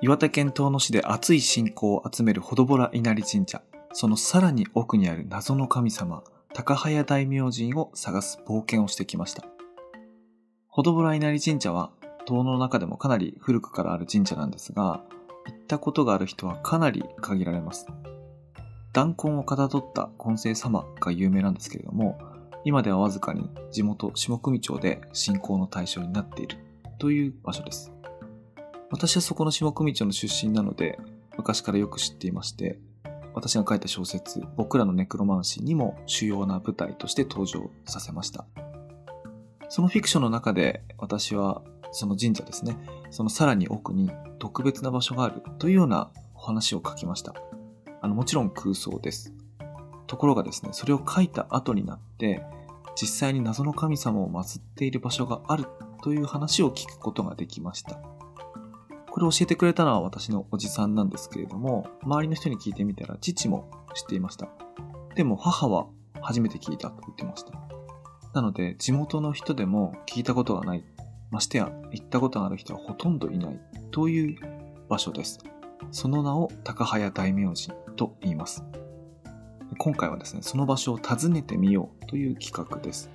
岩手県遠野市で熱い信仰を集めるほどぼら稲荷神社。そのさらに奥にある謎の神様、高早大明神を探す冒険をしてきました。ほどぼら稲荷神社は、遠野の中でもかなり古くからある神社なんですが、行ったことがある人はかなり限られます。弾痕をかたどった根性様が有名なんですけれども、今ではわずかに地元下組町で信仰の対象になっているという場所です。私はそこの下組町の出身なので、昔からよく知っていまして、私が書いた小説、僕らのネクロマンシーにも主要な舞台として登場させました。そのフィクションの中で私はその神社ですね、そのさらに奥に特別な場所があるというようなお話を書きました。あの、もちろん空想です。ところがですね、それを書いた後になって、実際に謎の神様を祀っている場所があるという話を聞くことができました。これを教えてくれたのは私のおじさんなんですけれども、周りの人に聞いてみたら父も知っていました。でも母は初めて聞いたと言ってました。なので、地元の人でも聞いたことがない、ましてや行ったことがある人はほとんどいないという場所です。その名を高早大明神と言います。今回はですね、その場所を訪ねてみようという企画です。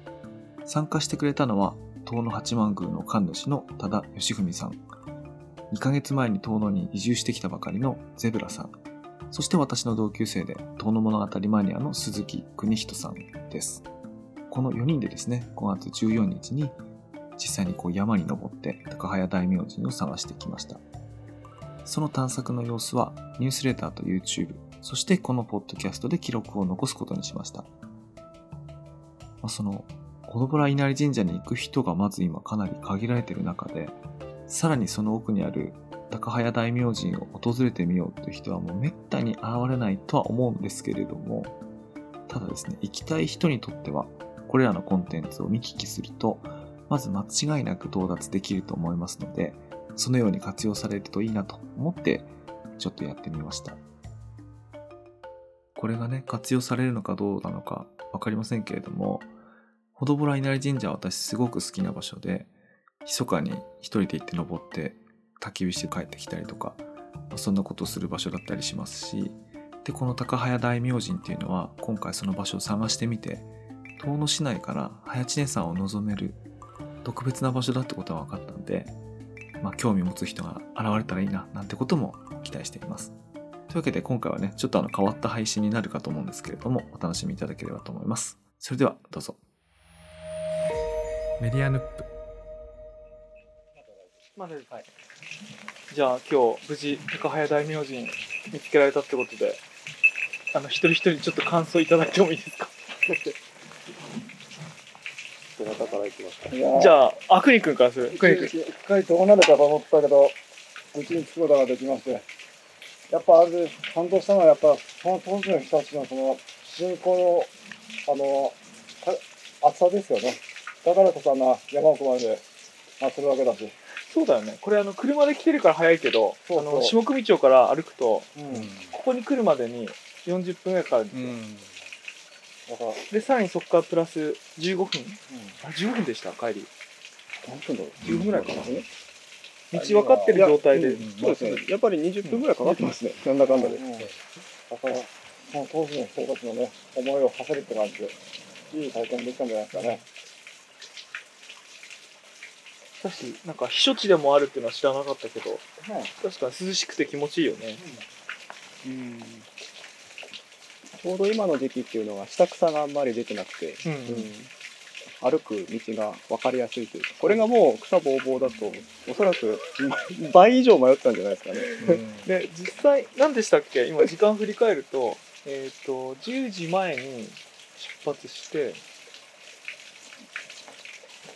参加してくれたのは、遠野八幡宮の神主の多田義文さん。2ヶ月前に遠野に移住してきたばかりのゼブラさん。そして私の同級生で、遠野物語マニアの鈴木邦人さんです。この4人でですね、5月14日に実際にこう山に登って高早大明神を探してきました。その探索の様子はニュースレターと YouTube、そしてこのポッドキャストで記録を残すことにしました。まあ、その、このぼら稲荷神社に行く人がまず今かなり限られている中で、さらにその奥にある高早大明神を訪れてみようという人はもう滅多に現れないとは思うんですけれども、ただですね、行きたい人にとっては、これらのコンテンツを見聞きすると、まず間違いなく到達できると思いますので、そのように活用されるといいなと思って、ちょっとやってみました。これがね、活用されるのかどうなのかわかりませんけれども、ほどぼら稲荷神社は私すごく好きな場所で、密かに一人で行って登って焚き火して帰ってきたりとか、そんなことをする場所だったりしますし、で、この高早大明神っていうのは、今回その場所を探してみて、遠野市内から早知根山を望める特別な場所だってことは分かったんで、まあ、興味持つ人が現れたらいいな、なんてことも期待しています。というわけで今回はね、ちょっとあの変わった配信になるかと思うんですけれども、お楽しみいただければと思います。それではどうぞ。メディアヌップ。まあ、はい。じゃあ今日無事高早大明神見つけられたってことで、あの一人一人ちょっと感想いただいてもいいですか？どなたから行きますかじゃあ、あくにくんからする。あくにくん。一回どうなるかと思ったけど、うちに着くことができまして、やっぱあれ、感動したのは、やっぱその当時の人たちのその信仰の、あの、た厚さですよね。だからこそあんな山奥まで祀るわけだし。そうだよね。これあの車で来てるから早いけど、そうそうあの下組町から歩くと、うん。ここに来るまでに40分ぐらいかかるんですよ。だから、で、さらにそこからプラス15分？うん。あ、15分でした帰り。何分だろう？15分ぐらいかな？うん道分かってる状態で。うんそうですね。やっぱり20分ぐらいかかってますね。なんだかんだで。だから、その当時の人たちのね、思いを馳せるって感じで、いい体験できたんじゃないですかね。確かになんか避暑地でもあるっていうのは知らなかったけど、はい確かに涼しくて気持ちいいよね。うんちょうど今の時期っていうのが下草があんまり出てなくて、うん。歩く道が分かりやすいというかこれがもう草ぼうぼうだとおそらく倍以上迷ったんじゃないですかね。で、実際、何でしたっけ？今時間振り返ると、えっ、と、10時前に出発して、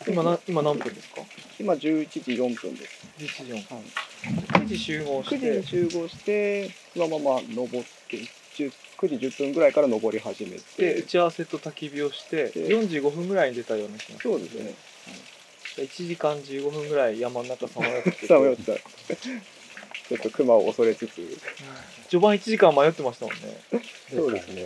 今な、今何分ですか？今11時4分です。?11 時4分。はい9時集合し9て、時に集合してそのまま登って10 9時10分ぐらいから登り始めで、て打ち合わせと焚き火をして、で45分ぐらいに出たような気がする。そうですね。1時間15分ぐらい山の中さまよってて、さあ迷ったちょっと熊を恐れつつ序盤1時間迷ってましたもんね。そうですね。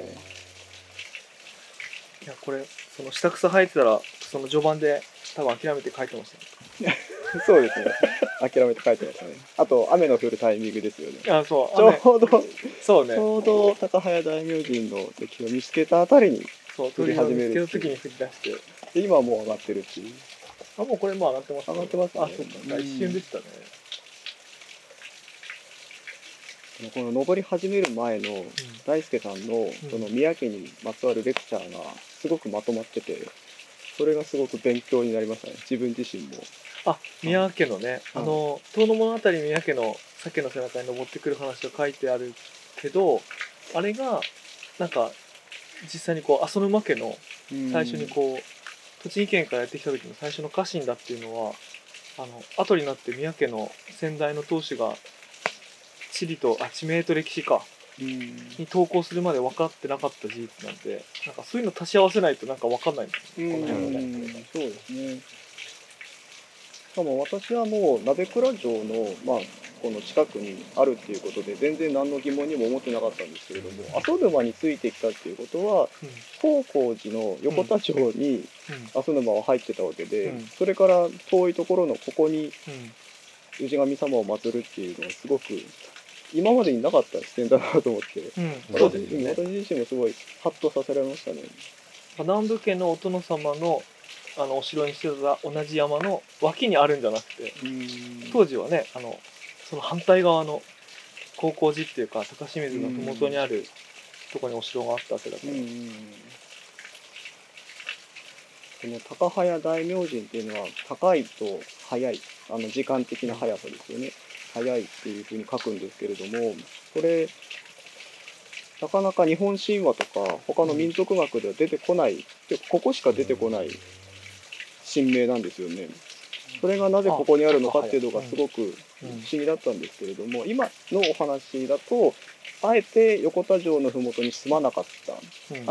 いや、これ、その下草生えてたら、その序盤で多分諦めて帰ってましたね。そうですね。諦めて帰ってましたね。あと雨の降るタイミングですよね。あそう。ちょうどちそうね。ょうど高早大明神の敵を見つけたあたりに降り始める時に降り出して。で今はもう上がってるっていう。あもうこれもう上がってます上がってますね。あそう。か一瞬でしたね。この登り始める前の大輔さんのその宮家にまつわるレクチャーがすごくまとまっててそれがすごく勉強になりましたね。自分自身も。あ宮家のね、うん。あの遠野物語宮家の鮭の背中に登ってくる話が書いてあるけどあれがなんか実際にこう浅沼家の最初にこう、栃木県からやってきた時の最初の家臣だっていうのはあの後になって宮家の先代の当主が地理とあ地名と歴史か。うんに投稿するまで分かってなかった事実なんでなんかそういうの足し合わせないとなんか分かんない。ん。ですようん。この辺はねそうですね。しかも私はもう鍋倉城の、まあ、この近くにあるっていうことで全然何の疑問にも思ってなかったんですけれども阿蘇沼についてきたっていうことは高光寺の横田町に阿蘇沼は入ってたわけで、うん。それから遠いところのここにうん。氏神様を祀るっていうのはすごく今までになかった視点だなと思って、うん、私そうですよね。私自身もすごいハッとさせられましたね。南部家のお殿様のあのお城にしてた同じ山の脇にあるんじゃなくて当時はねあのその反対側の高光寺っていうか高清水の麓にあるとこにお城があったわけだから、この高早大明神っていうのは高いと早いあの時間的な速さですよね早いっていうふうに書くんですけれどもこれなかなか日本神話とか他の民族学では出てこないでここしか出てこない神明なんですよね。それがなぜここにあるのかっていうのがすごく不思議だったんですけれども今のお話だとあえて横田城の麓に住まなかった。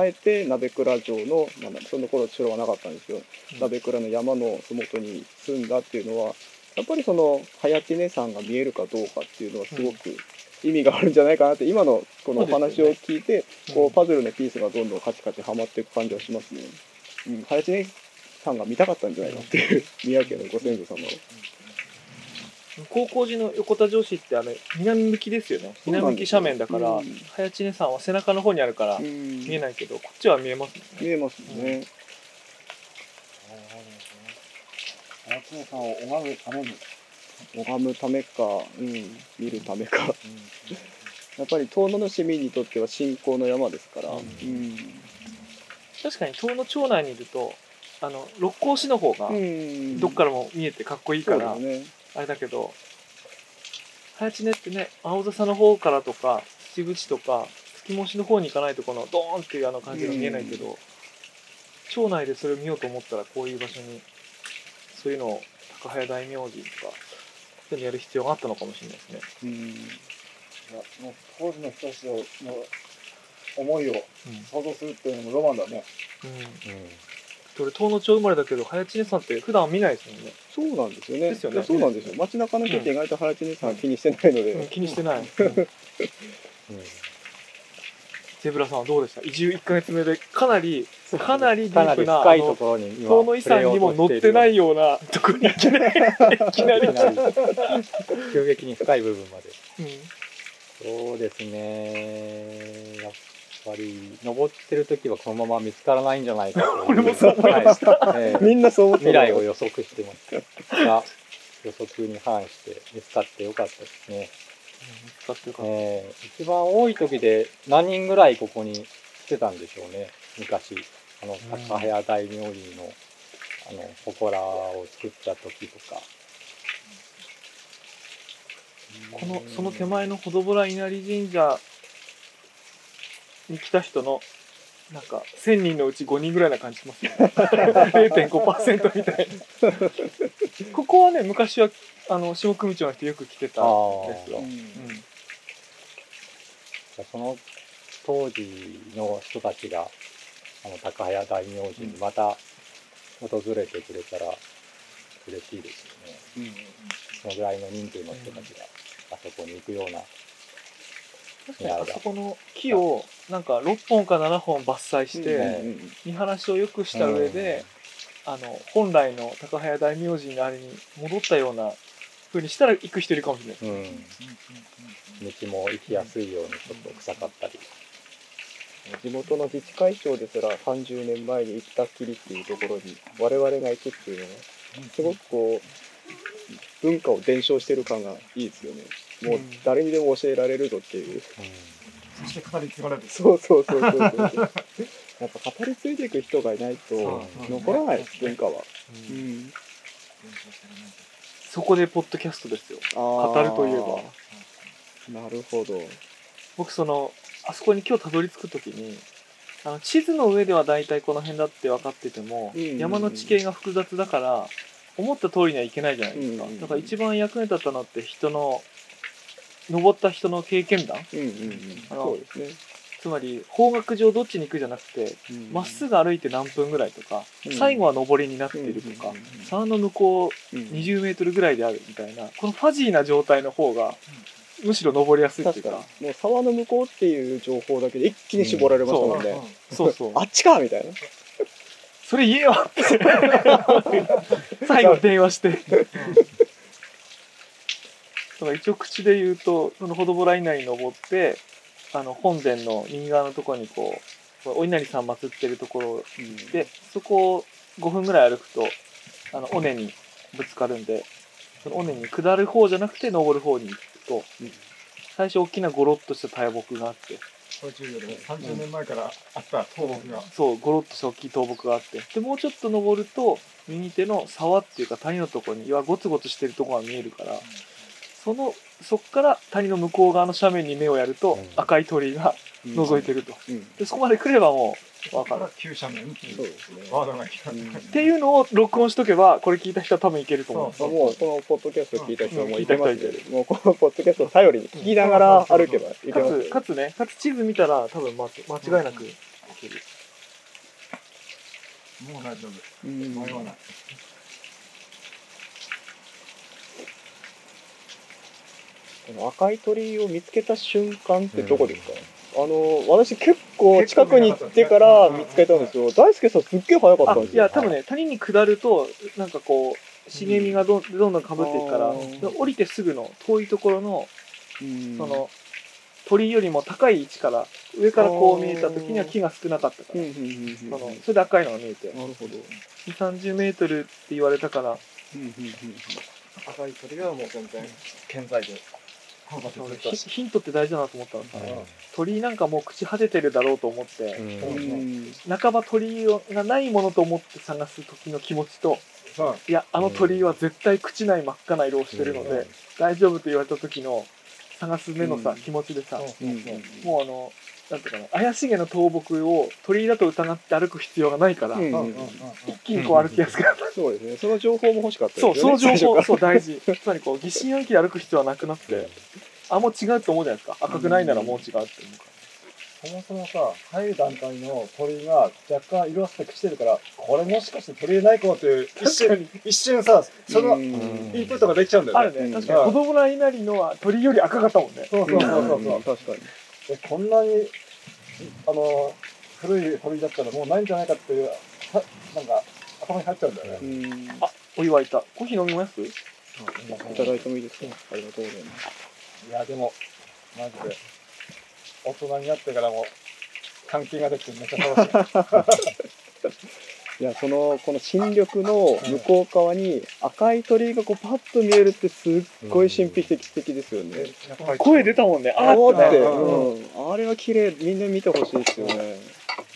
あえて鍋倉城の、なんだその頃城はなかったんですよ、鍋倉の山の麓に住んだっていうのはやっぱりその早知根山が見えるかどうかっていうのはすごく意味があるんじゃないかなって今のこのお話を聞いて、こうパズルのピースがどんどんカチカチはまっていく感じはしますね。うん、早知根山が見たかったんじゃないかっていう宮家のご先祖様を。高光寺の横田城市ってあの南向きですよね南向き斜面だから、うん。早知根山は背中の方にあるからうん。見えないけど、こっちは見えますね。見えますね。早常さんを拝むために、拝むためか、うん、見るためか。やっぱり遠野の市民にとっては信仰の山ですから。うんうん確かに遠野町内にいるとあの六甲市の方がうんどっからも見えてかっこいいそから、ね。あれだけど早知根ってね青笹の方からとか秩父地とか月模試の方に行かないとこのドーンっていうあの感じが見えないけど、町内でそれを見ようと思ったらこういう場所にそういうのを高早大明神とかそういうのやる必要があったのかもしれないですね。うんいやもう当時の人たちの思いを想像するっていうのもロマンだね。うんうん、俺遠野町生まれだけど早知根さんって普段見ないですもんね、そうなんですよね。ですよねそうなんですよ。街中の人って意外と原知さん気にしてないので。うん、気にしてない、うんゼブラさんはどうでした？移住1ヶ月目でかなりかなりディープなり深いとあのころに今遠野遺産にも載ってないようなところにいきなり急激に深い部分まで。うん。そうですね。やっぱり登ってる時はこのまま見つからないんじゃないかと俺もそう思いました。はい。え えみんなそう思って未来を予測してます。が予測に反して見つかってよかったですね、使ってよか。ったええ。一番多い時で何人ぐらいここに来てたんでしょうね。昔。あの高早大明神のあの祠を作った時とか。このその手前のほどぼら稲荷神社に来た人のなんか1000人のうち5人ぐらいな感じしますよね 0.5%みたいな。ここはね昔はあの下組町の人よく来てたんですよ、ううんんその当時の人たちがあの高早大明神にまた訪れてくれたら嬉しいですよね。そのぐらいの人数の人たちがあそこに行くような確かにあそこの木をなんか6本か7本伐採して、うん見晴らしを良くした上で、あの本来の高早大明神のあれに戻ったような風にしたら行く人いるかもしれない。うん。道も行きやすいようにちょっと臭かったり。地元の自治会長ですら30年前に行ったきりっていうところに我々が行くっていうのはすごくこう文化を伝承してる感がいいですよねもう誰にでも教えられるぞっていうそして語り継がれる。そうそうそうそうそう やっぱ語り継いでいく人がいないと残らないです文化は、うん、そこでポッドキャストですよ。語語るといえば。なるほど。僕その、あそこに今日たどり着くときに、あの地図の上では大体この辺だって分かってても、うんうんうん。山の地形が複雑だから、思った通りにはいけないじゃないですか。うんうんうん。だから一番役に立ったのって人の、登った人の経験談うんうんうん。あのそうですねつまり方角上どっちに行くじゃなくてまっすぐ歩いて何分ぐらいとか、うん。最後は上りになっているとか、沢の向こううん20メートルぐらいであるみたいなこのファジーな状態の方がむしろ登りやすいっていうか。もう沢の向こうっていう情報だけで一気に絞られましたもんね、そう。そうあっちかみたいな。それ言えよって。最後電話して。だから一応口で言うとそのほどぼら稲荷に登ってあの本殿の右側のところにこうお稲荷さん祀ってるところでそこを5分ぐらい歩くとあの尾根にぶつかるんでその尾根に下る方じゃなくて登る方に行くと、最初大きなゴロッとした大木があって。これ重要で30年前からあった倒木が。そうゴロッとした大きい倒木があって。でもうちょっと登ると右手の沢っていうか谷のところに岩ゴツゴツしてるところが見えるからそのそっから谷の向こう側の斜面に目をやるとうん。赤い鳥居が覗いてると、うん。でそこまで来ればもう分かる。から急斜面っていうそうですね。ワードがっていうのを録音しとけばこれ聞いた人は多分いけると思う。そう。まあもうこのポッドキャスト聞いた人はもううん。いけますもうこのポッドキャストを頼りに聞きながら歩けばいけかますかつねかつ地図見たら多分間間違いなくいけるもう大丈夫。うん迷わない。この赤い鳥居を見つけた瞬間ってどこですか、あの私結構近くに行ってから見つけたんですよ。大輔さんすっげえ早かったあんですよ。いや多分ね谷に下るとなんかこう茂みがどんどんどんかぶっていくから、降りてすぐの遠いところのうん。その鳥居よりも高い位置から上からこう見えた時には木が少なかったから、そのそれで赤いのが見えてなるほど、2 3 0メートルって言われたから赤い鳥がもう全然健在で。ヒヒントって大事だなと思ったのさ、うん鳥居なんかもう口果ててるだろうと思って、半ば鳥居がないものと思って探す時の気持ちと。い。やあの鳥居は絶対口ない真っ赤な色をしてるので、大丈夫と言われた時の探す目のさ、うん。気持ちでさ。もうあのなんていうかな怪しげな倒木を鳥居だと疑って歩く必要がないから、うんうんうんうん。一気にこう歩きやすくなった、そうですね。その情報も欲しかったですそうその情報最初から。そう大事。つまりこう疑心暗鬼で歩く必要はなくなって、あもう違うと思うじゃないですか。赤くないならもう違うって思うか。ら。そもそもさ、入る段階の鳥居が若干色あせてきてるから、これもしかして鳥居ないかもっていう一瞬、一瞬さ、そのうん。インプットができちゃうんだよね。あるね、うん確かに。子供の稲荷のは鳥居より赤かったもんね。そうそうそうそう。そう。確かに。でこんなにあの古い鳥居だったらもうないんじゃないかっていうはなんか頭に入っちゃうんだよね。うんあ、お湯沸いた。コーヒー飲みます？いただいてもいいですか？ありがとうございますいやでもマジで大人になってからも関係ができてめっちゃ楽しい。いやそのこの新緑の向こう側に赤い鳥居がこうパッと見えるってすっごい神秘的的ですよね。でやっぱり声出たもんね。ああーって。うんうん、あれは綺麗みんな見てほしいですよね。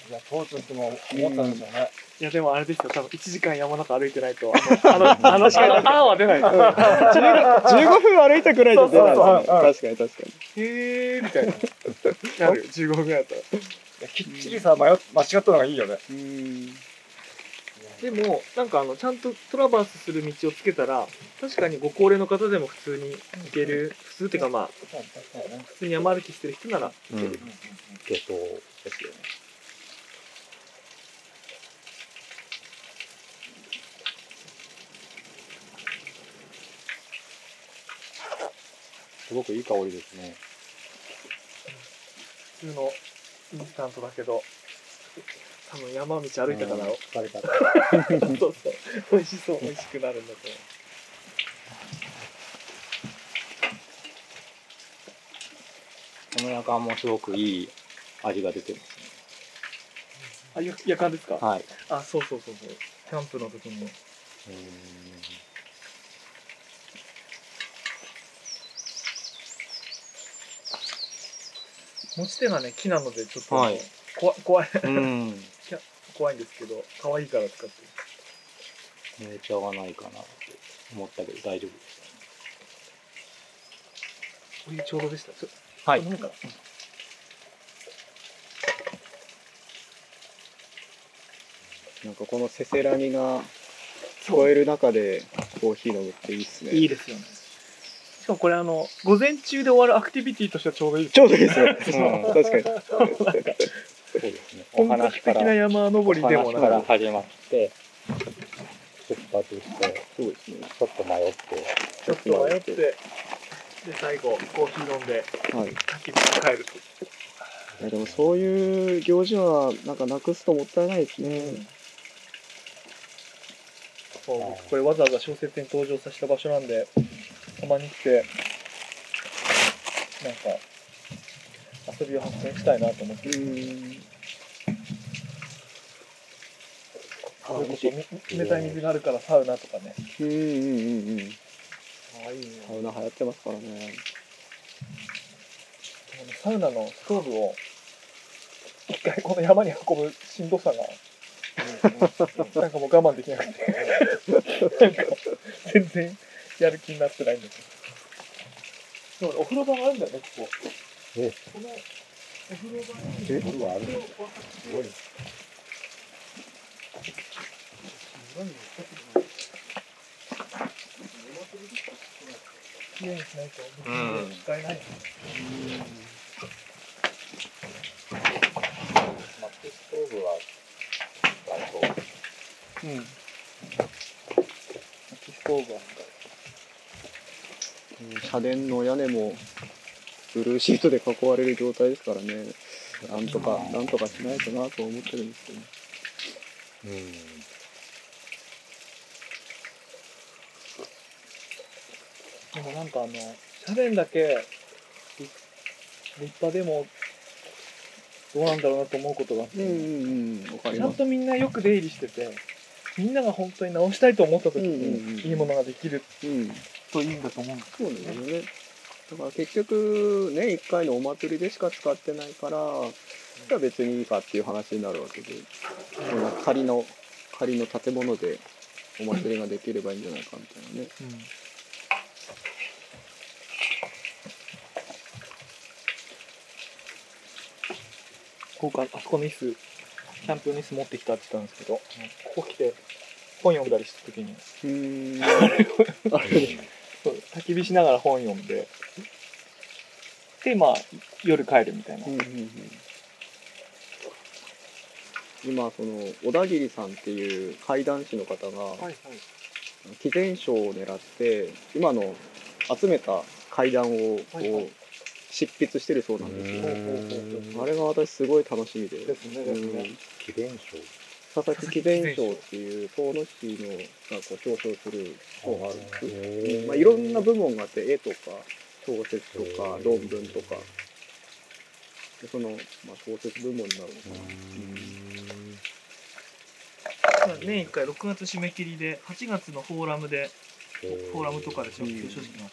いや当時も思ったんですよね。いやでもあれですよ。多分1時間山の中歩いてないと、あの、あの、あの、あは出ない。15, 15分歩いたくらいで出ないそうそうそう確かに確かへーみたいな。なる。15分ぐらいだったら。きっちりさ迷っ間違ったのがいいよね。に。うんでも、なんかあの、ちゃんとトラバースする道をつけたら、確かにご高齢の方でも普通に行ける、普通っていうかまあ、普通に山歩きしてる人なら行ける。系統ですよね。すごくいい香りですね。普通のインスタントだけど、多分山道歩いたから、疲れたから そうそう。美味しそう美味しくなるんだと思う。この夜間もすごくいい味が出てますね。あや夜間ですか、はい。あそうそうそうそう。キャンプの時に持ち手がね木なのでちょっと、はい。怖い怖い。うん。怖いんですけど可愛いから使ってるめちゃがないかなって思ったけど大丈夫でしこれちょうどでした。はい飲。むかななんかこのせせらぎが聞こえる中でコーヒー飲むっていいっすね。いいですよねしかもこれあの午前中で終わるアクティビティとしてはちょうどいいですちょうどいいですね。うん確かに。そうですね。お本格話から、的な山登りでもお話からなく始まって、出発して、そうですね。ちょっと迷って、ちょっと迷ってで最後コーヒー飲んではい。焚き火に帰るといやでもそういう行事はなんかなくすともったいないですね。そう僕これわざわざ小説に登場させた場所なんでたまに来てなんか遊びを発見したいなと思って。うん。それこそみ冷たい水があるからサウナとかね。うんうんうんうん。ああいいね。サウナ流行ってますからね。サウナのストーブを一回この山に運ぶしんどさがなんかもう我慢できなくて。なんか全然やる気になってないんだけど。でもお風呂場があるんだよねここ。えこのお風呂場にえうわあるすごいきれいに。しないとうん。使えない、薪ストーブは、あと、うん。薪ストーブは社殿の屋根もブルーシートで囲われる状態ですからね。なんとか、なんとかしないとなと思ってるんですけど。うん。でもなんかあの、社殿だけ立立派でもどうなんだろうなと思うことがあって、うんうんうん。わかります。ちゃんとみんなよく出入りしてて、みんなが本当に直したいと思った時うんうんうんにいいものができるうん。といいんだと思うんですそうなんですよね。だから結局、年1回のお祭りでしか使ってないから、じゃあ別にいいかっていう話になるわけで、そんな仮の、仮の建物でお祭りができればいいんじゃないかみたいなね。ここかあそこの椅子、キャンプ用の椅子持ってきたって言ったんですけど、ここ来て本読んだりした時に、うーん。あ れそう焚き火しながら本読んで、で、まあ、夜帰るみたいな。うんうんうん。今その小田切さんっていう怪談師の方がはいはい。貴前賞を狙って今の集めた怪談をこう執筆してるそうなんですよ、あれが私すごい楽しみで。ですね、ですね。記念賞佐々木貴前賞っていう遠野市のがこう表彰する賞があるんですまあ、いろんな部門があって絵とか小説とか論文とか。でその、まあ、小説部門になるのかな、年1回6月締め切りで、8月のフォーラムで、フォーラムとかで表彰式があっ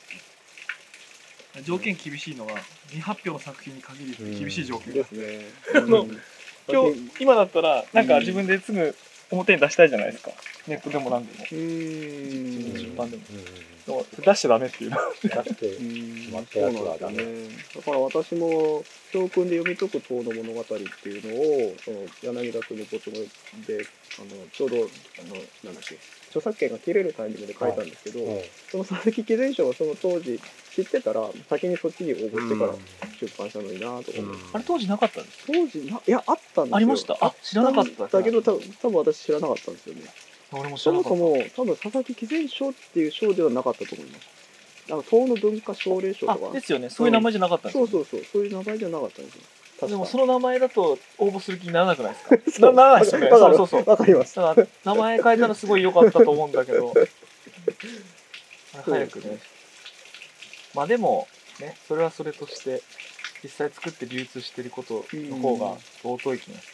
て、条件厳しいのが、未発表の作品に限り厳しい条件が。ですね。今日、今だったら、なんか自分ですぐ表に出したいじゃないですか。ネットでも何でも。うーん出版でも。でも出しちゃダメっていうの。だってう、ん決まったそうやつなんですよはダメね。だから私も教訓で読み解く塔の物語っていうのをその柳田国のことであのちょうどあのなんだっけ著作権が切れるタイミングで書いたんですけど、うんその佐々木貴前賞がその当時知ってたら先にそっちに応募してから出版したのになとか思って、あれ当時なかったんです当時ないやあったんですよ。ありました？あ知らなかっただけど多分多分私知らなかったんですよね。俺も知そらなかった。もそも多分佐々木貴前賞っていう賞ではなかったと思います。なんか東の文化奨励賞とあ、かですよね。そういう名前じゃなかったんですよそうそうそうそういう名前じゃなかったんですよ。でもその名前だと応募する気にならなくないですか？そう。なならないですよね。そうそうそう。わかります。だから名前変えたらすごい良かったと思うんだけど、早くね。まあでも、ね、それはそれとして、実際作って流通してることの方が相当いきます。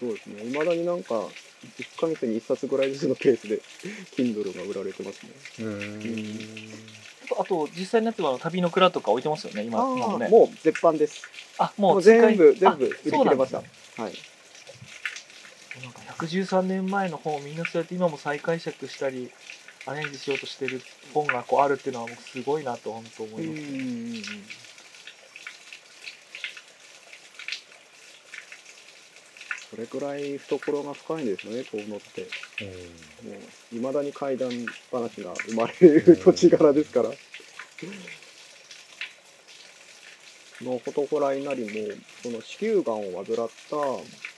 そうですね。未だになんか、1ヶ月に1冊ぐらいずつのペースで、Kindle が売られてますね。うん。あと、実際のやつは旅の蔵とか置いてますよね、今今もね。もう絶版です。あ、ももう全部、全あ部売り切れました。ねはい。なんか113年前の本をみんなそうやって今も再解釈したり、アレンジしようとしてる本がこうあるっていうのは僕すごいなと本当思います。それくらい懐が深いんですよね、遠野って。うんもう、未だに怪談話が生まれる土地柄ですから。その祠稲荷も、その子宮がんを患った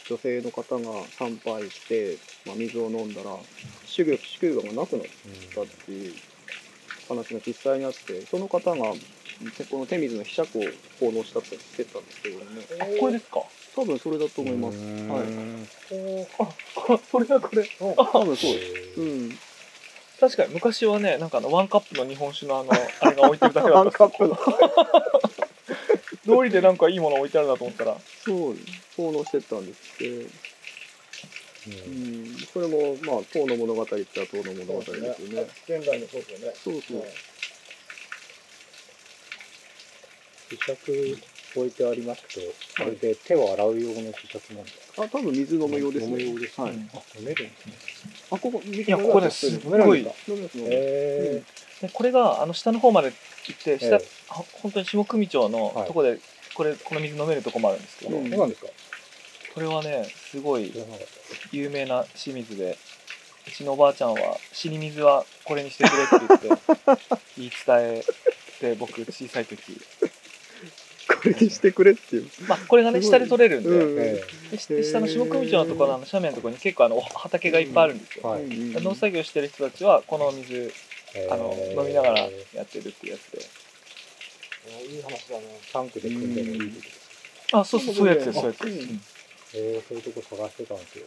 女性の方が参拝して、まあ、水を飲んだら、子宮子宮がんがなくなったっていう話が実際にあって、その方が、この手水の柄杓を奉納したって言ってたんですけどね。あ、これですか？多分それだと思います。うんはいあ、こそれがこれ。多分そうです。うん。確かに昔はね、なんかあのワンカップの日本酒のあの、あれが置いてるだけだ ワンったカップの。通りでなんかいいもの置いてあるなと思ったら、そう、奉納してたんですって。ううん。ん。それも、まあ、唐の物語って言ったら唐の物語ですよね。現代のそうですよね。そうそう。磁石置いてありますけど、あれで手を洗う用の磁石なんですか？あ、多分水飲む用です飲むね。用ですはい。うんあ、飲めるんですね。あ、ここ、水い。やここです。飲すごい。飲みます飲みます。へでこれがあの下の方まで行って、下、ええ。あ本当に下組町のはい。とこで、これ、この水飲めるとこもあるんですけど、うん。そうなんですか？これはね、すごい有名な清水で、うちのおばあちゃんは、死に水はこれにしてくれって言って、言い伝えて、僕、小さい時。これにしてくれっていう。まあ、これがね、下で取れるんで、で下の下組町のところのあの斜面のところに結構あの畑がいっぱいあるんですよ。はいうん農作業してる人たちは、この水、えあの、飲みながらやってるっていうやつで。いい話だね。タンクで組んでもいいですあ、そうそう、そういうやつです、そういうやつ。うんえー、そういうとこ探してたんですよ。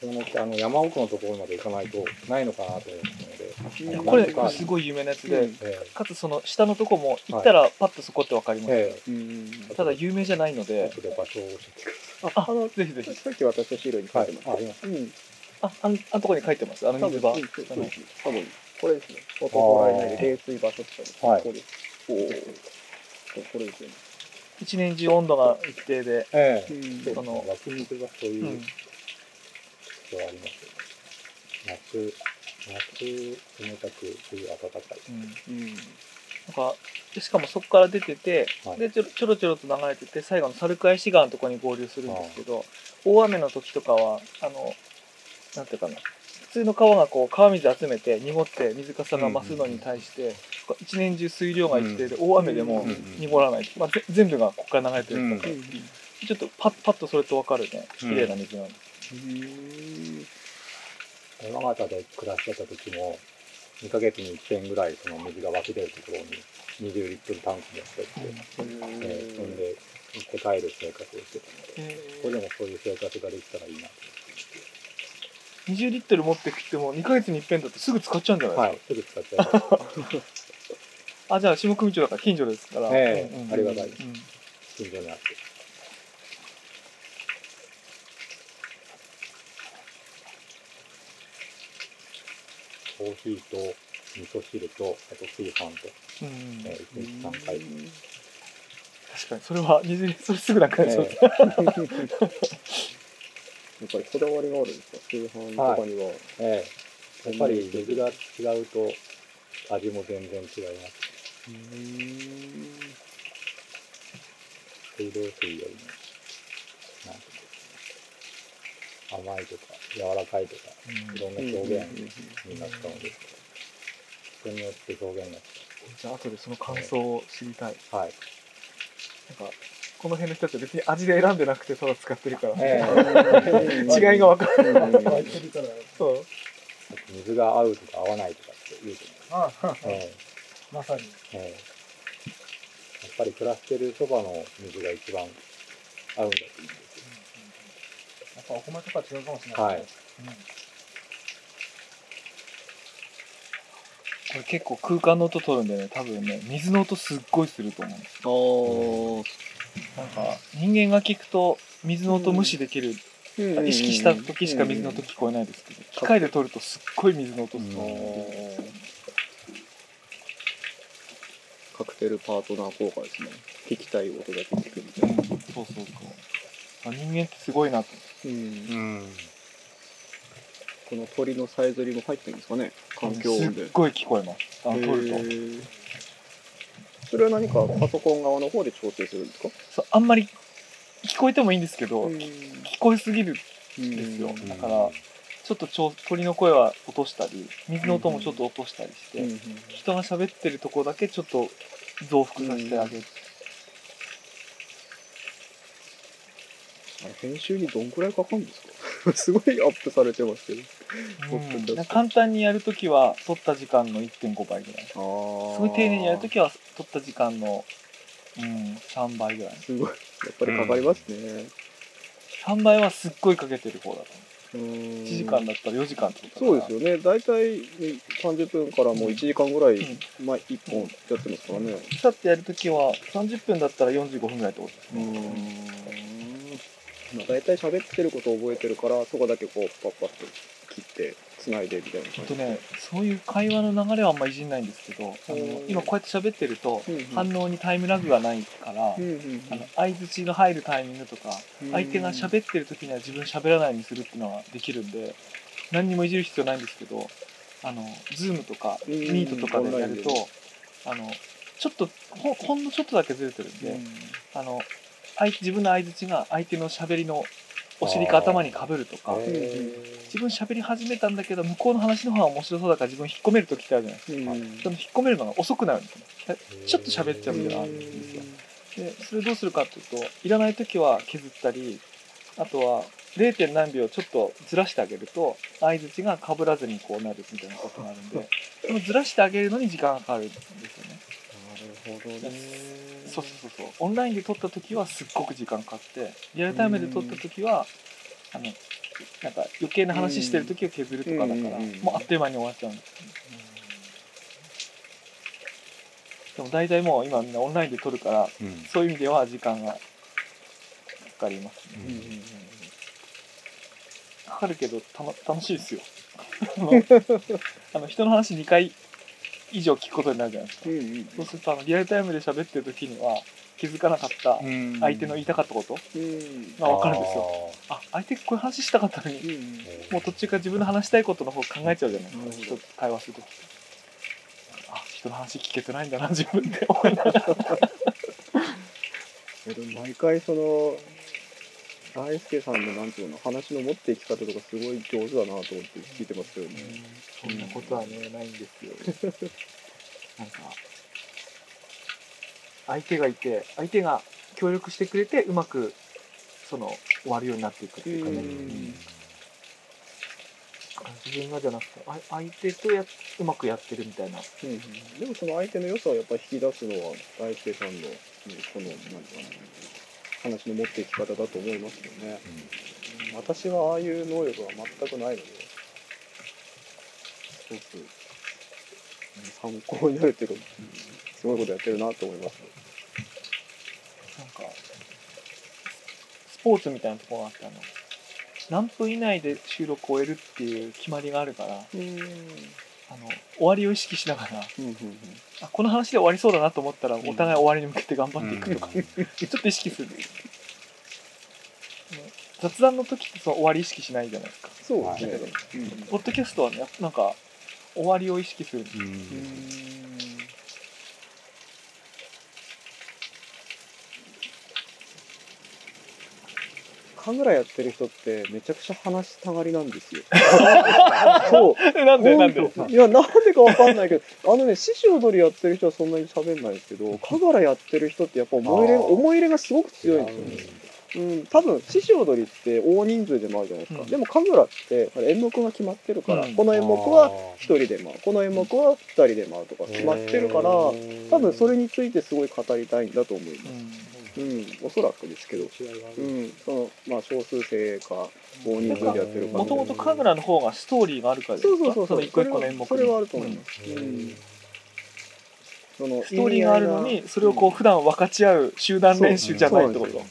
そのってあの山奥のところまで行かないとないのかなと思ったので、これすごい有名なやつで、うんえかつその下のとこも行ったらパッとそこってわかります、ええうん。ただ有名じゃないのえで後で場所を教えてくだああのぜひぜひさっき私の資料に書いてます。はいあありますうん。ああんあんとこに書いてますあの多分、水場うん多分、これですね。男らいない冷水場所って書いてます。はいここです。おお。これですよね。一年中温度が一定で。ええうんその湧き水がそういうう、ん、必要ありますよね。夏、夏冷たく、冬暖かい。うん、うん。なんかでしかもそこから出てて、はいでちょろちょろちょろと流れてて最後の猿飼市川のところに合流するんですけど大雨の時とかはあのなんていうかな普通の川がこう川水集めて濁って水かさが増すのに対して、一年中水量が一定で大雨でもうん。うん濁らない、まあ、ぜ全部がここから流れてるか。ら、うん。ちょっとパッパッとそれと分かるね。綺麗な水なんです、山形で暮らしてた時も、2ヶ月に1遍ぐらいその水が湧き出るところに20リットルタンク持ってって、えーそんで行って帰る生活をしてたので、えここでもそういう生活ができたらいいなと20リットル持ってきても2ヶ月に一遍だとすぐ使っちゃうんじゃないですか、はい、すぐ使っちゃいます。あじゃあ下組町だから近所ですから、ええうんうんありがたいうん近所にあって。コーヒーと味噌汁と、あと炊飯と、うんえー、1日3回。確かにそれは水それすぐなくなっちゃう、えやっぱりこだわりがあるんですか？炊飯とかには。ええ。やっぱり水が違うと味も全然違います。水道水よりも、なんていうの甘いとか、柔らかいとか、いろんな表現になったので、人によって表現がじゃあ後でその感想を知りたい。違う。はい。なんかこの辺の人たちは別に味で選んでなくてただ使ってるから、え 違いが分かる湧いてるから。そう水が合うとか合わないとかって言うと思う。えまさに。えええやっぱり暮らしてるそばの水が一番合うんだといいんですよ。やっぱお米とか違うかもしれない。はい。これ結構空間の音取るんでね。多分ね水の音すっごいすると思うあなんか人間が聞くと水の音無視できる、あ意識した時しか水の音聞こえないですけど、機械で撮るとすっごい水の音する、カクテルパートナー効果ですね。聞きたい音だけ聞くみたいな。そうそうそう。あ人間ってすごいなとうん。うんこの鳥のさえずりも入ってるんですかね？環境音で。すっごい聞こえます。あの撮ると。それは何かパソコン側の方で調整するんですか？そうあんまり聞こえてもいいんですけど、うん。聞こえすぎるんですよ、ん。だからちょっとちょ鳥の声は落としたり水の音もちょっと落としたりして、うんうん人が喋ってるとこだけちょっと増幅させてあげる、編集にどんくらいかかるんですか？すごいアップされてますけど。うん。簡単にやるときは取った時間の1.5倍ぐらい。すごい丁寧にやるときは取った時間の、うん、3倍ぐらい。すごい。やっぱりかかりますね。3倍はすっごいかけてる方だと思う。1 1時間だったら4時間ってことそうだですよね。大体ね30分からもう1時間ぐらい、うん。まあ、1本やってますからね。さってやるときは30分だったら45分ぐらいってことですうね、んまあ、大体喋ってることを覚えてるからそこだけこうパッパッと切ってつないでみたいなえっ感じとねそういう会話の流れはあんまいじんないんですけどあのうん今こうやって喋ってると反応にタイムラグがないから、うんうんあの相づちが入るタイミングとかうん。相手が喋ってる時には自分喋らないようにするっていうのができるんで何にもいじる必要ないんですけどあの Zoom とかうん Meet とかでやるとあのちょっとほほんのちょっとだけずれてるんで、うん。あの相自分の相づちが相手の喋りのお尻か頭にかぶるとか自分喋り始めたんだけど向こうの話の方が面白そうだから自分引っ込める時ってあるじゃないですか、うん。その引っ込めるのが遅くなるんですよちょっと喋っちゃうみたいなのがあるんですよ。でそれどうするかっていうといらない時は削ったりあとは 0. 何秒ちょっとずらしてあげると相づちがかぶらずにこうなるみたいなことがあるんでそのずらしてあげるのに時間がかかるんですよね。なるほどね。そうそうそうそうオンラインで撮った時はすっごく時間かかってリアルタイムで撮った時はあのなんか余計な話してる時を削るとかだからもうあっという間に終わっちゃうんですでも大体もう今みんなオンラインで撮るからうん。そういう意味では時間がかかりますね。かかるけどたの楽しいですよ。あのあの人の話2回以上聞くことになるじゃないですか。うんうんそうするとあのリアルタイムで喋ってる時には気づかなかった相手の言いたかったことうん。が分かるんですよ。あ相手こういう話したかったのにうんもう途中から自分の話したいことの方考えちゃうじゃないですか。人と会話する時。あ人の話聞けてないんだな自分って思いながら。毎回その大輔さんのなんていうの話の持っていき方とかすごい上手だなと思って聞いてますけどね。そんなことはねないんですよ。なんか相手がいて相手が協力してくれてうまくその終わるようになっていくっていうかね、うん。うん自分がじゃなくてあ相手とやうまくやってるみたいな。うんうん。でもその相手の良さをやっぱり引き出すのは大輔さんのねこのなんていうかな話の持っていき方だと思いますよね。私はああいう能力は全くないので、すごくうん参考になるっていうか、すごいことやってるなと思います。なんかスポーツみたいなところがあってあの何分以内で収録を終えるっていう決まりがあるからうんあの終わりを意識しながらうんうんあこの話で終わりそうだなと思ったらお互い終わりに向けて頑張っていくとか、ちょっと意識する、ね雑談の時ってその終わり意識しないじゃないですか。そうですね。ポッドキャストはねなんか終わりを意識する。うんうん神楽やってる人ってめちゃくちゃ話したがりなんですよ。そう。えなんでなんで？いや、なんでかわかんないけど、あのね、獅子踊りやってる人はそんなに喋んないですけど、神楽やってる人ってやっぱ思い入れ思い入れがすごく強いんですよね。うん、多分獅子踊りって大人数でもあるじゃないですか、うん。でも神楽って演目が決まってるから、うん。この演目は1人で回る。この演目は2人で回るとか決まってるから多分それについてすごい語りたいんだと思います、うん、おそらくですけど、違いがある。うん、その、まあ、少数生か、大人数でやってるかもともと神楽の方がストーリーがあるからですか？そうそうそうそう。の一個一個の演目に。それはあると思います。ううん。ん。そのストーリーがあるのにそれをこう普段分かち合う集団練習じゃないってこと？そう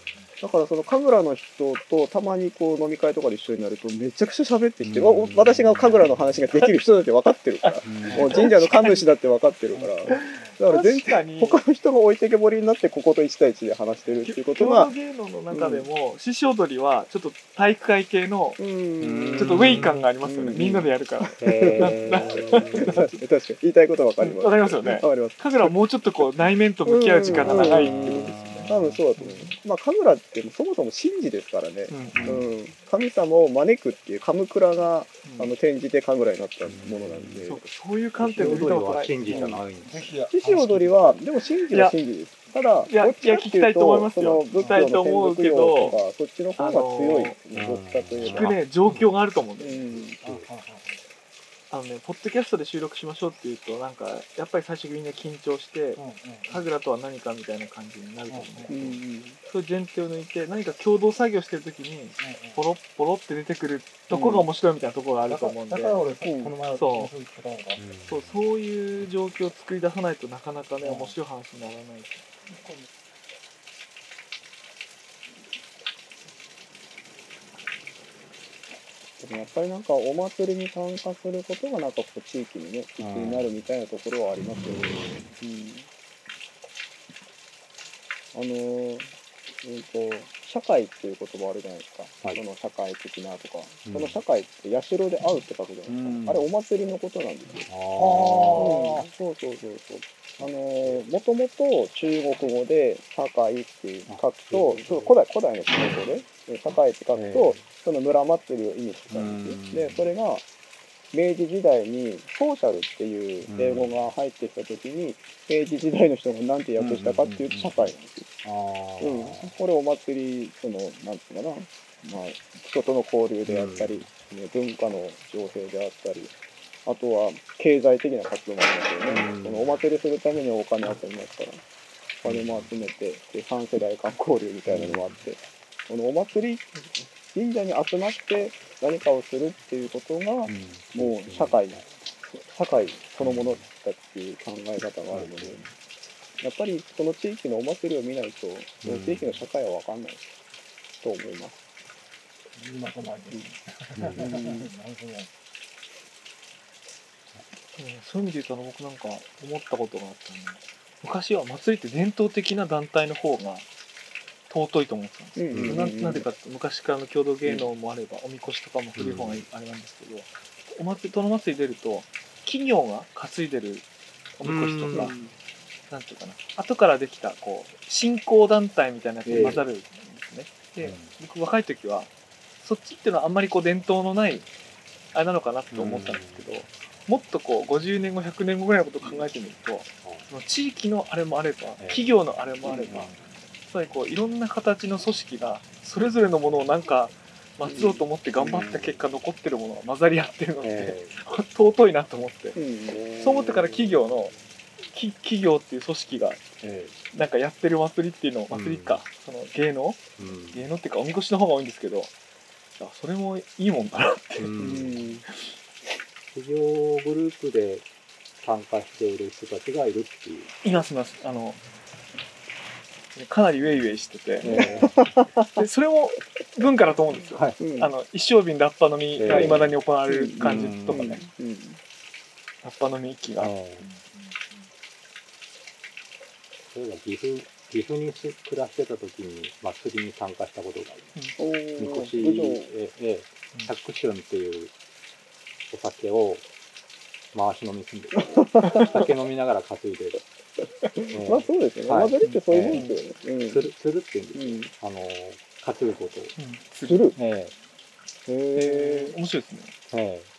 だからその神楽の人とたまにこう飲み会とかで一緒になるとめちゃくちゃ喋ってきて、うん。わ私が神楽の話ができる人だって分かってるからもう神社の神主だって分かってるから。だから全確かに。他の人が置いてけぼりになってここと1対1で話してるっていうこと郷が土芸能の中でも獅子踊りはちょっと体育会系のうん。ちょっとウェイ感がありますよね、うん。みんなでやるから。確かに。確かに。言いたいことは分かります。わかりますよね。分かります。神楽はもうちょっとこう内面と向き合う時間が長いってことですよね。多分そうだと思いますまあ神楽ってそもそも神事ですからね、うんうん。うん、神様を招くっていう神倉がうん。あの転じて神楽になったものなんで。そうかそういう観点で見たことない。は神事じゃないんです。獅子踊りはでも神事は神事です。ただいやどっちかっていや聞きたいと思いますそよの仏教のと思うけどそっちの方が強いですね、あのーどっちかといえば聞くね状況があると思うんですうんあのねポッドキャストで収録しましょうって言うとなんかやっぱり最初みんな緊張して神楽とは何かみたいな感じになると思うんでうんそういう前提を抜いて何か共同作業してる時にポロッポロって出てくるとこが面白いみたいなところがあると思うんで、だから俺、うん。この前、そう。そう。そういう状況を作り出さないとなかなかね面白い話にならないでもやっぱりなんかお祭りに参加することがなんかこう地域にね一になるみたいなところはありますよね。うん、あのーうんと社会っていう言葉あるじゃないですか、はいその社会的なとか、うんその社会って社で会うって書くじゃないですか、うんあれお祭りのことなんですよ。あうんそうそうそうそう。あのー、もともと中国語で社会って書くと、古代古代の中国語でえ社会って書くと、ええ。その村祭りを意味してたんですうん。よ。で、それが明治時代にソーシャルっていう英語が入ってきた時に、明治時代の人が何て訳したかっていうと社会なんですよ。うん、これお祭り、その、なんていうのかな、まあ、人との交流であったり、ね文化の情勢であったり、あとは経済的な活動もありますよね。うん。そのお祭りするためにお金集めますから、お金も集めて、で、3世代間交流みたいなのもあって、このお祭り、神社に集まって何かをするっていうことが、もう社会、社会そのものだっていう考え方があるので、やっぱりその地域のお祭りを見ないと、その地域の社会は分かんないと思います。今と前です。うん。なるほどうんそういう意味で言うとあの僕なんか思ったことがあったのは昔は祭りって伝統的な団体の方が尊いと思ってたんです。よ、うんななんでかって昔からの郷土芸能もあれば、おみこしとかも古い方があれなんですけど、お祭り殿祭り出ると企業が担いでるおみこしとか、なんていうかな。後からできたこう信仰団体みたいなやつに混ざるんですね、で僕若い時はそっちっていうのはあんまりこう伝統のないあれなのかなって思ったんですけど、もっとこう50年後100年後ぐらいのことを考えてみるとその地域のあれもあれば企業のあれもあれば、つまりこういろんな形の組織がそれぞれのものをなんか祀ろうと思って頑張った結果残ってるものが混ざり合ってるのって、え 尊いなと思って、うんそう思ってから企業のき企業っていう組織がなんかやってる祭りっていうのを祭りか、その芸能？芸能っていうかおみこしの方が多いんですけどあそれもいいもんだなって ううんん企業グループで参加している人たちがいるっていう。いますいます。あのかなりウェイウェイしてて、えでそれも文化だと思うんですよ、はい。うん。あの一升瓶ラッパ飲みがいまだに行われる感じとかね、うん。ラッパ飲み一揆が、え例えば岐阜岐阜にし暮らしてた時に祭りに参加したことがある。おー。みこし武道。ええ百春っていうお酒を回し飲みするんで酒飲みながら担いでる。え えまあそうですよね。はい祭りってそういうもんですよね。つるつるっていうんですよ。うん。あの担ぐことを。うんする。えへえ。面白いですねええ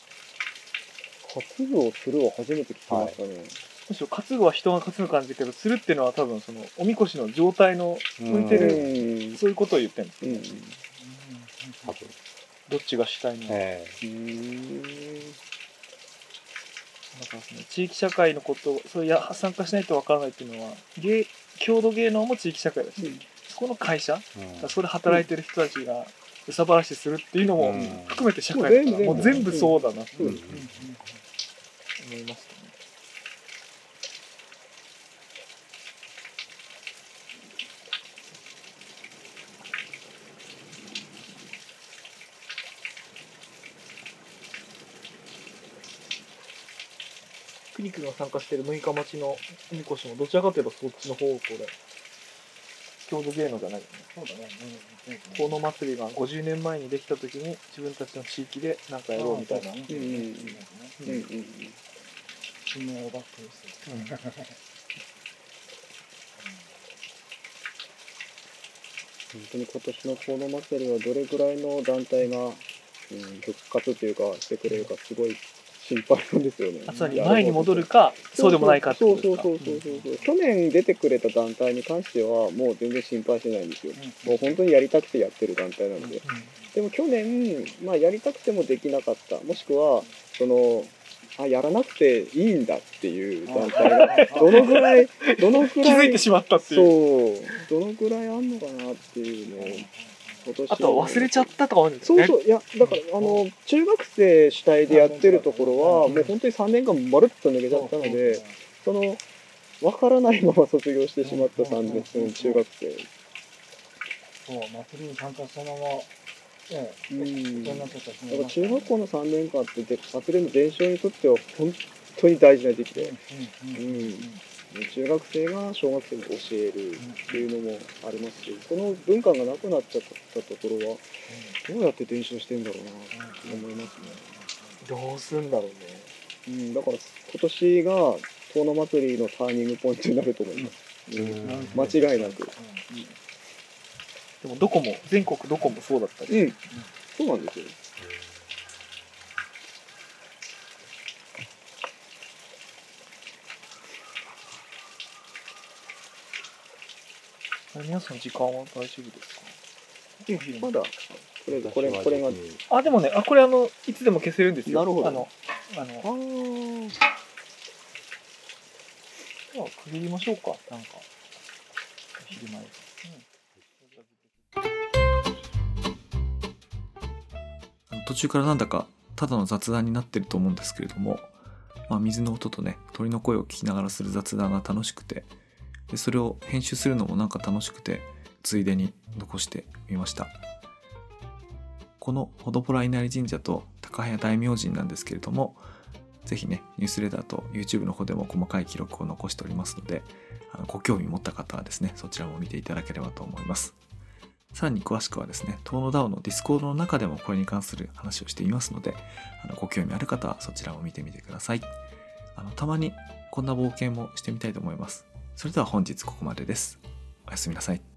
活動するは初めて聞きましたね。むしろ担ぐは人が担ぐ感じだけどするっていうのは多分そのおみこしの状態のえ向いてるうん。そういうことを言ってるんですよ、うん。多分。どっちが主体なの？か、え。うん。だからその地域社会のことそういや参加しないとわからないっていうのは芸郷土芸能も地域社会だし、この会社、うん。それ働いてる人たちが憂さ晴らしするっていうのもうん含めて社会だからももうう全部そうだなってう。ん。思いましたね。クニックが参加してる6日待ちのみこしもどちらかといえばそっちの方向で郷土芸能じゃないよね。そうだね。この祭りが50年前にできた時に自分たちの地域で何かやろうみたいな、うん。うん。うん。うん。うん。うん。新名をバックにして。本当に今年の遠野祭りはどれぐらいの団体が、うん、復活というかしてくれるかすごい心配なんですよね。あつまり前に戻るかそうでもないかってことですかそうそうそうそうそう、去年出てくれた団体に関してはもう全然心配してないんですよ。もう本当にやりたくてやってる団体なので。でも去年、まあ、やりたくてもできなかった。もしくはそのあやらなくていいんだっていう団体がどのぐらいどのぐ気らいづいてしまったっていう。そう。どのぐらいあんのかなっていうのをあとは忘れちゃったとかあるんですよね。そうそう。いやだからあの中学生主体でやってるところはもう本当に3年間まるっと抜けちゃったのでその分からないまま卒業してしまった3年生の中学生。そう、祭りに参加したまま、ね、うん。だから中学校の3年間ってで祭りの伝承にとっては本当に大事な時期で、うん中学生が小学生に教えるっていうのもありますしその文化がなくなっちゃったところはどうやって伝承してんだろうなと思いますね、どうすんだろうね。うん、だから今年が遠野祭りのターニングポイントになると思います、うん。間違いなく。でもどこも全国どこもそうだったり、うん。そうなんですよ皆さん時間は大丈夫ですか？まだこれこれこれが。あでもねあこれあのいつでも消せるんですよ。なるほど。あのあの。あー。じゃあ区切りましょうか。なんか昼前。あの途中からなんだかただの雑談になってると思うんですけれども、まあ、水の音とね鳥の声を聞きながらする雑談が楽しくてでそれを編集するのもなんか楽しくてついでに残してみましたこのほどぼら稲荷神社と高早大明神なんですけれどもぜひねニュースレターと YouTube の方でも細かい記録を残しておりますのであのご興味持った方はですねそちらも見ていただければと思いますさらに詳しくはですね、東野ダオのディスコードの中でもこれに関する話をしていますので、あのご興味ある方はそちらも見てみてください。あのたまにこんな冒険もしてみたいと思います。それでは本日ここまでです。おやすみなさい。